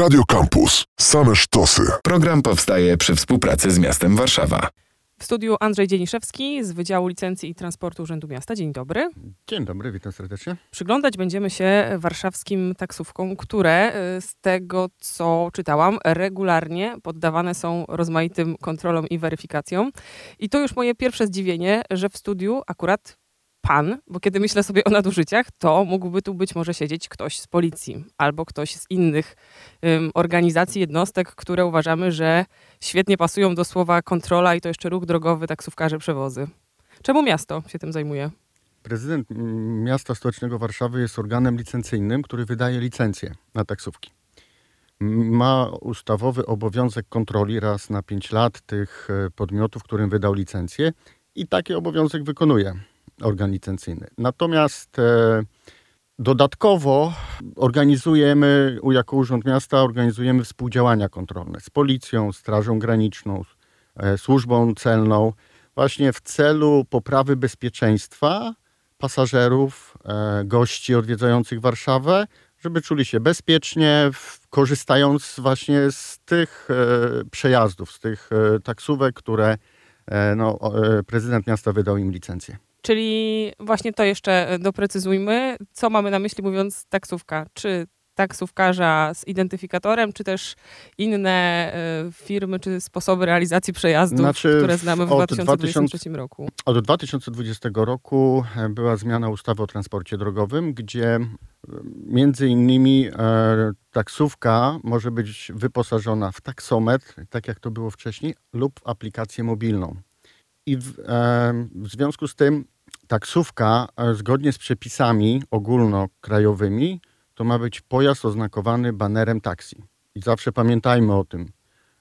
Radio Campus. Same sztosy. Program powstaje przy współpracy z miastem Warszawa. W studiu Andrzej Dzieniszewski z Wydziału Licencji i Transportu Urzędu Miasta. Dzień dobry. Dzień dobry, witam serdecznie. Przyglądać będziemy się warszawskim taksówkom, które y, z tego co czytałam, regularnie poddawane są rozmaitym kontrolom i weryfikacjom. I to już moje pierwsze zdziwienie, że w studiu akurat pan, bo kiedy myślę sobie o nadużyciach, to mógłby tu być może siedzieć ktoś z policji albo ktoś z innych um, organizacji, jednostek, które uważamy, że świetnie pasują do słowa kontrola i to jeszcze ruch drogowy, taksówkarze, przewozy. Czemu miasto się tym zajmuje? Prezydent miasta stołecznego Warszawy jest organem licencyjnym, który wydaje licencje na taksówki. Ma ustawowy obowiązek kontroli raz na 5 lat tych e, podmiotów, którym wydał licencję i taki obowiązek wykonuje organ licencyjny. Natomiast e, dodatkowo organizujemy, jako Urząd Miasta, organizujemy współdziałania kontrolne z policją, Strażą Graniczną, e, służbą celną, właśnie w celu poprawy bezpieczeństwa pasażerów, e, gości odwiedzających Warszawę, żeby czuli się bezpiecznie, korzystając właśnie z tych przejazdów, z tych taksówek, które no, prezydent miasta wydał im licencję. Czyli właśnie to jeszcze doprecyzujmy. Co mamy na myśli mówiąc taksówka? Czy taksówkarza z identyfikatorem, czy też inne e, firmy, czy sposoby realizacji przejazdów, znaczy, które znamy w 2023 2000, roku? Od 2020 roku e, była zmiana ustawy o transporcie drogowym, gdzie e, między innymi e, taksówka może być wyposażona w taksometr, tak jak to było wcześniej, lub w aplikację mobilną. I w, e, w związku z tym taksówka e, zgodnie z przepisami ogólnokrajowymi to ma być pojazd oznakowany banerem taksi. I zawsze pamiętajmy o tym.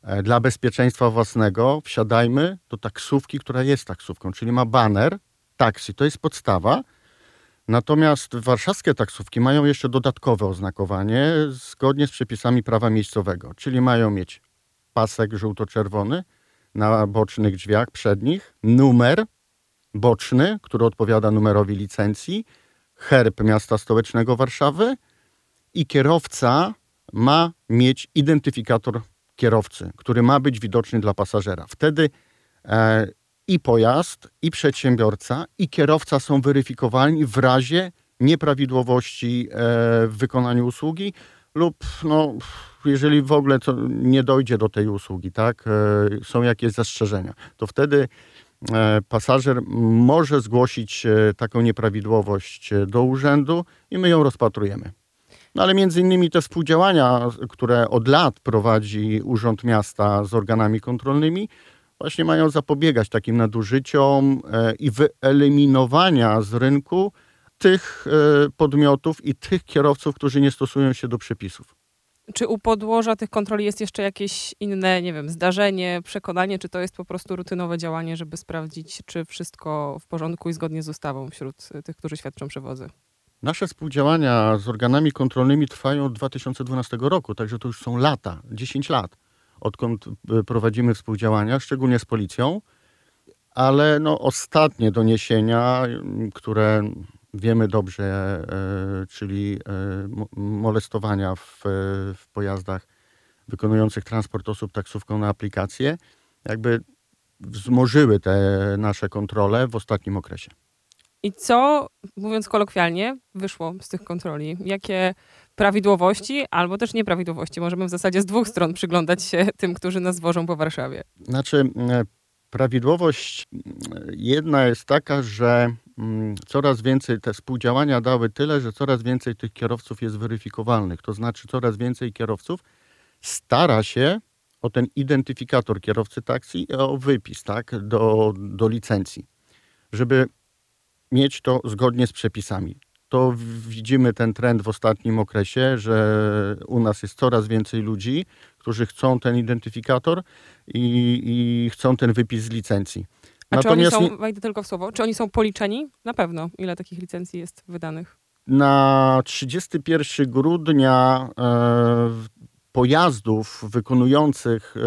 E, dla bezpieczeństwa własnego wsiadajmy do taksówki, która jest taksówką, czyli ma baner taksi. To jest podstawa. Natomiast warszawskie taksówki mają jeszcze dodatkowe oznakowanie zgodnie z przepisami prawa miejscowego, czyli mają mieć pasek żółto-czerwony, na bocznych drzwiach przednich, numer boczny, który odpowiada numerowi licencji, herb miasta stołecznego Warszawy. I kierowca ma mieć identyfikator kierowcy, który ma być widoczny dla pasażera. Wtedy e, i pojazd, i przedsiębiorca, i kierowca są weryfikowalni w razie nieprawidłowości e, w wykonaniu usługi lub no, jeżeli w ogóle to nie dojdzie do tej usługi, tak, e, są jakieś zastrzeżenia, to wtedy e, pasażer może zgłosić e, taką nieprawidłowość do urzędu i my ją rozpatrujemy. No ale między innymi te współdziałania, które od lat prowadzi Urząd Miasta z organami kontrolnymi, właśnie mają zapobiegać takim nadużyciom i wyeliminowania z rynku tych podmiotów i tych kierowców, którzy nie stosują się do przepisów. Czy u podłoża tych kontroli jest jeszcze jakieś inne, nie wiem, zdarzenie, przekonanie, czy to jest po prostu rutynowe działanie, żeby sprawdzić, czy wszystko w porządku i zgodnie z ustawą wśród tych, którzy świadczą przewozy? Nasze współdziałania z organami kontrolnymi trwają od 2012 roku, także to już są lata, 10 lat, odkąd e, prowadzimy współdziałania, szczególnie z policją. Ale no, ostatnie doniesienia, które wiemy dobrze, e, czyli e, molestowania w, w pojazdach wykonujących transport osób taksówką na aplikację, jakby wzmożyły te nasze kontrole w ostatnim okresie. I co, mówiąc kolokwialnie, wyszło z tych kontroli? Jakie prawidłowości albo też nieprawidłowości? Możemy w zasadzie z dwóch stron przyglądać się tym, którzy nas wożą po Warszawie. Znaczy, e, prawidłowość jedna jest taka, że coraz więcej te współdziałania dały tyle, że coraz więcej tych kierowców jest weryfikowalnych. To znaczy, coraz więcej kierowców stara się o ten identyfikator kierowcy taksi, o wypis tak, do, do licencji, żeby mieć to zgodnie z przepisami. To widzimy ten trend w ostatnim okresie, że u nas jest coraz więcej ludzi, którzy chcą ten identyfikator i, i chcą ten wypis z licencji. A Natomiast czy oni są, wejdę tylko w słowo, czy oni są policzeni? Na pewno. Ile takich licencji jest wydanych? Na 31 grudnia e, pojazdów wykonujących e,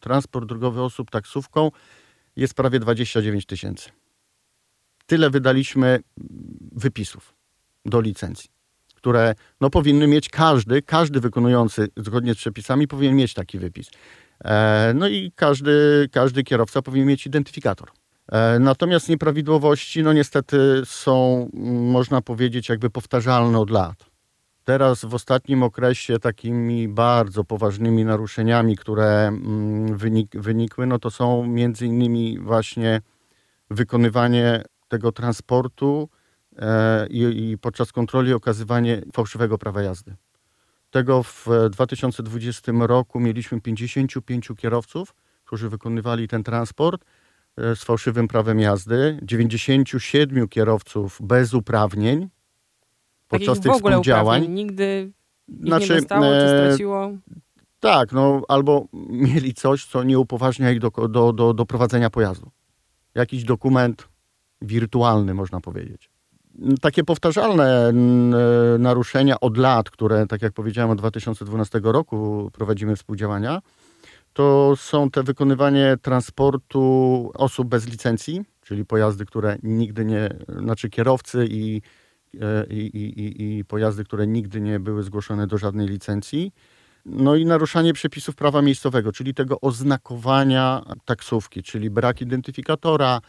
transport drogowy osób taksówką jest prawie 29 tysięcy. Tyle wydaliśmy wypisów do licencji. które no, powinny mieć każdy, każdy wykonujący zgodnie z przepisami powinien mieć taki wypis. E, no i każdy, każdy kierowca powinien mieć identyfikator. E, natomiast nieprawidłowości, no niestety są, można powiedzieć, jakby powtarzalne od lat. Teraz w ostatnim okresie takimi bardzo poważnymi naruszeniami, które mm, wynik, wynikły, no to są między innymi właśnie wykonywanie tego transportu e, i, i podczas kontroli okazywanie fałszywego prawa jazdy. Tego w 2020 roku mieliśmy 55 kierowców, którzy wykonywali ten transport e, z fałszywym prawem jazdy, 97 kierowców bez uprawnień podczas Takich tych współdziałań. nigdy Znaczy, nie dostało, czy e, straciło? Tak, no albo mieli coś, co nie upoważnia ich do, do, do, do prowadzenia pojazdu. Jakiś dokument wirtualny, można powiedzieć. Takie powtarzalne e, naruszenia od lat, które, tak jak powiedziałem, od 2012 roku prowadzimy współdziałania, to są te wykonywanie transportu osób bez licencji, czyli pojazdy, które nigdy nie, znaczy kierowcy i, e, i, i, i, i pojazdy, które nigdy nie były zgłoszone do żadnej licencji. No i naruszanie przepisów prawa miejscowego, czyli tego oznakowania taksówki, czyli brak identyfikatora,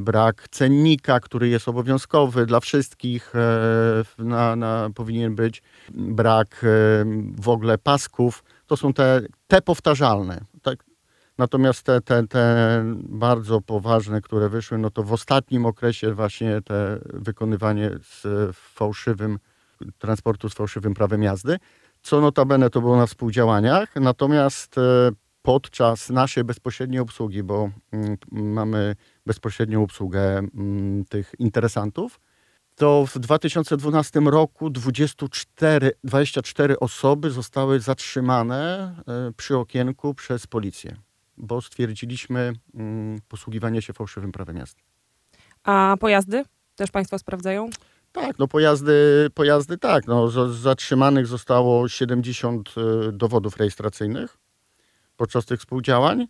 brak cennika, który jest obowiązkowy dla wszystkich, e, na, na, powinien być, brak e, w ogóle pasków. To są te, te powtarzalne. Tak? Natomiast te, te, te bardzo poważne, które wyszły, no to w ostatnim okresie właśnie te wykonywanie z fałszywym transportu z fałszywym prawem jazdy co notabene to było na współdziałaniach, natomiast e, podczas naszej bezpośredniej obsługi, bo mm, mamy bezpośrednią obsługę mm, tych interesantów, to w 2012 roku 24, 24 osoby zostały zatrzymane e, przy okienku przez policję, bo stwierdziliśmy mm, posługiwanie się fałszywym prawem jazdy. A pojazdy też Państwo sprawdzają? Tak, no pojazdy, pojazdy tak. No, zatrzymanych zostało 70 y, dowodów rejestracyjnych podczas tych współdziałań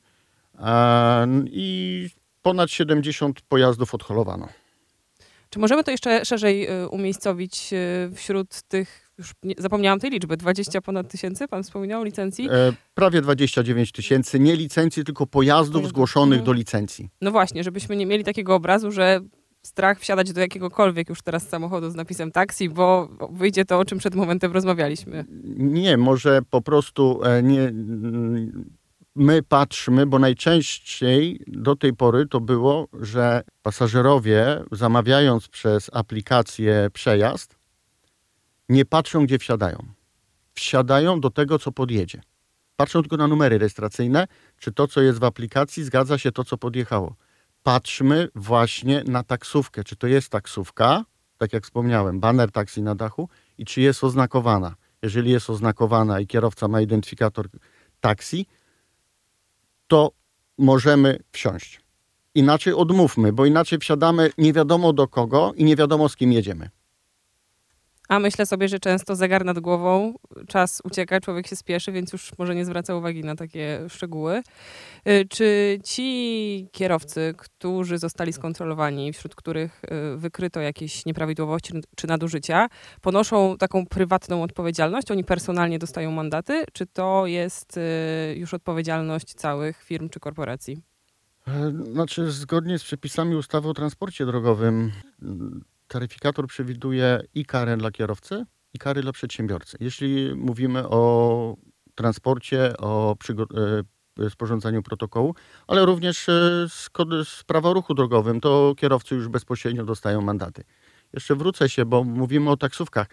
e, i ponad 70 pojazdów odholowano. Czy możemy to jeszcze szerzej y, umiejscowić y, wśród tych, już nie, zapomniałam tej liczby, 20 ponad tysięcy, pan wspominał, licencji? E, prawie 29 tysięcy, nie licencji, tylko pojazdów zgłoszonych mhm. do licencji. No właśnie, żebyśmy nie mieli takiego obrazu, że strach wsiadać do jakiegokolwiek już teraz samochodu z napisem taksi, bo wyjdzie to, o czym przed momentem rozmawialiśmy. Nie, może po prostu e, nie. My patrzmy, bo najczęściej do tej pory to było, że pasażerowie zamawiając przez aplikację przejazd, nie patrzą, gdzie wsiadają. Wsiadają do tego, co podjedzie. Patrzą tylko na numery rejestracyjne, czy to, co jest w aplikacji, zgadza się to, co podjechało. Patrzmy właśnie na taksówkę. Czy to jest taksówka, tak jak wspomniałem, baner taksi na dachu i czy jest oznakowana. Jeżeli jest oznakowana i kierowca ma identyfikator taksi, to możemy wsiąść. Inaczej odmówmy, bo inaczej wsiadamy nie wiadomo do kogo i nie wiadomo z kim jedziemy. A myślę sobie, że często zegar nad głową, czas ucieka, człowiek się spieszy, więc już może nie zwraca uwagi na takie szczegóły. Y, Czy ci kierowcy, którzy zostali skontrolowani, wśród których y, wykryto jakieś nieprawidłowości czy nadużycia, ponoszą taką prywatną odpowiedzialność? Oni personalnie dostają mandaty? Czy to jest y, już odpowiedzialność całych firm czy korporacji? E, Znaczy, zgodnie z przepisami ustawy o transporcie drogowym, taryfikator przewiduje i karę dla kierowcy, i kary dla przedsiębiorcy. Jeśli mówimy o transporcie, o e, sporządzaniu protokołu, ale również e, z, z prawa ruchu drogowym, to kierowcy już bezpośrednio dostają mandaty. Jeszcze wrócę się, bo mówimy o taksówkach.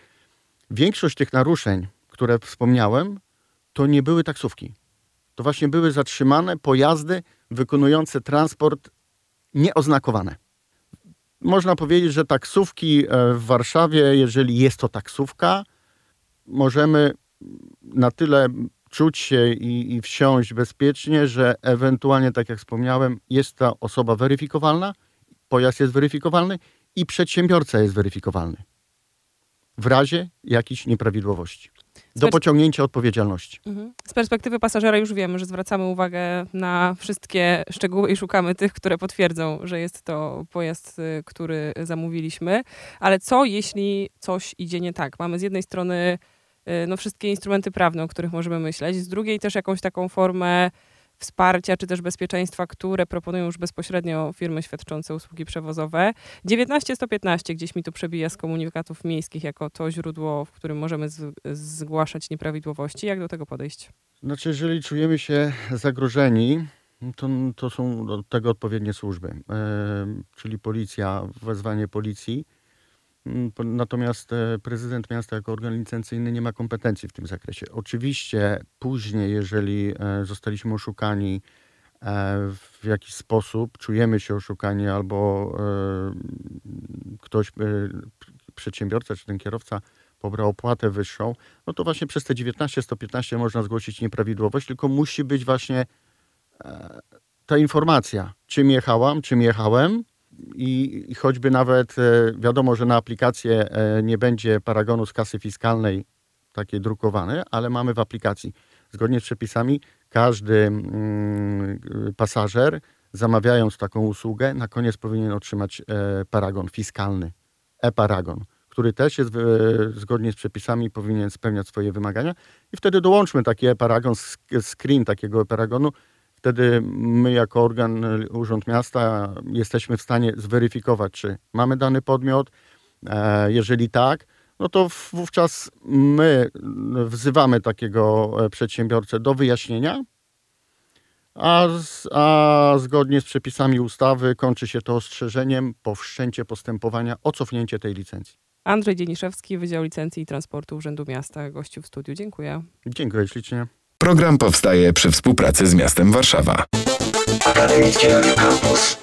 Większość tych naruszeń, które wspomniałem, to nie były taksówki. To właśnie były zatrzymane pojazdy wykonujące transport nieoznakowane. Można powiedzieć, że taksówki e, w Warszawie, jeżeli jest to taksówka, możemy na tyle czuć się i, i wsiąść bezpiecznie, że ewentualnie, tak jak wspomniałem, jest ta osoba weryfikowalna, pojazd jest weryfikowalny i przedsiębiorca jest weryfikowalny w razie jakichś nieprawidłowości. Do pociągnięcia odpowiedzialności. Mhm. Z perspektywy pasażera już wiemy, że zwracamy uwagę na wszystkie szczegóły i szukamy tych, które potwierdzą, że jest to pojazd, y, który zamówiliśmy. Ale co jeśli coś idzie nie tak? Mamy z jednej strony y, no, wszystkie instrumenty prawne, o których możemy myśleć, z drugiej też jakąś taką formę wsparcia czy też bezpieczeństwa, które proponują już bezpośrednio firmy świadczące usługi przewozowe. 19115 gdzieś mi tu przebija z komunikatów miejskich jako to źródło, w którym możemy z, zgłaszać nieprawidłowości. Jak do tego podejść? Znaczy, jeżeli czujemy się zagrożeni, to, to są do tego odpowiednie służby, e, czyli policja, wezwanie policji. Mm, Natomiast e, prezydent miasta jako organ licencyjny nie ma kompetencji w tym zakresie. Oczywiście później, jeżeli e, zostaliśmy oszukani e, w jakiś sposób, czujemy się oszukani albo ktoś, przedsiębiorca czy ten kierowca pobrał opłatę wyższą, no to właśnie przez te 19-115 można zgłosić nieprawidłowość, tylko musi być właśnie ta informacja, czym jechałam, czym jechałem, i, choćby nawet e, wiadomo, że na aplikację e, nie będzie paragonu z kasy fiskalnej takiej drukowane, ale mamy w aplikacji. Zgodnie z przepisami każdy mm, pasażer zamawiając taką usługę na koniec powinien otrzymać e, paragon fiskalny, e-paragon, który też jest zgodnie z przepisami powinien spełniać swoje wymagania i wtedy dołączmy taki e-paragon, sk- screen takiego e-paragonu, wtedy my jako organ, Urząd Miasta jesteśmy w stanie zweryfikować, czy mamy dany podmiot. E, Jeżeli tak, no to wówczas my wzywamy takiego e, przedsiębiorcę do wyjaśnienia, a, z, a zgodnie z przepisami ustawy kończy się to ostrzeżeniem po wszczęcie postępowania o cofnięcie tej licencji. Andrzej Dzieniszewski, Wydział Licencji i Transportu Urzędu Miasta, gościu w studiu. Dziękuję. Dziękuję ślicznie. Program powstaje przy współpracy z miastem Warszawa. Radio Campus.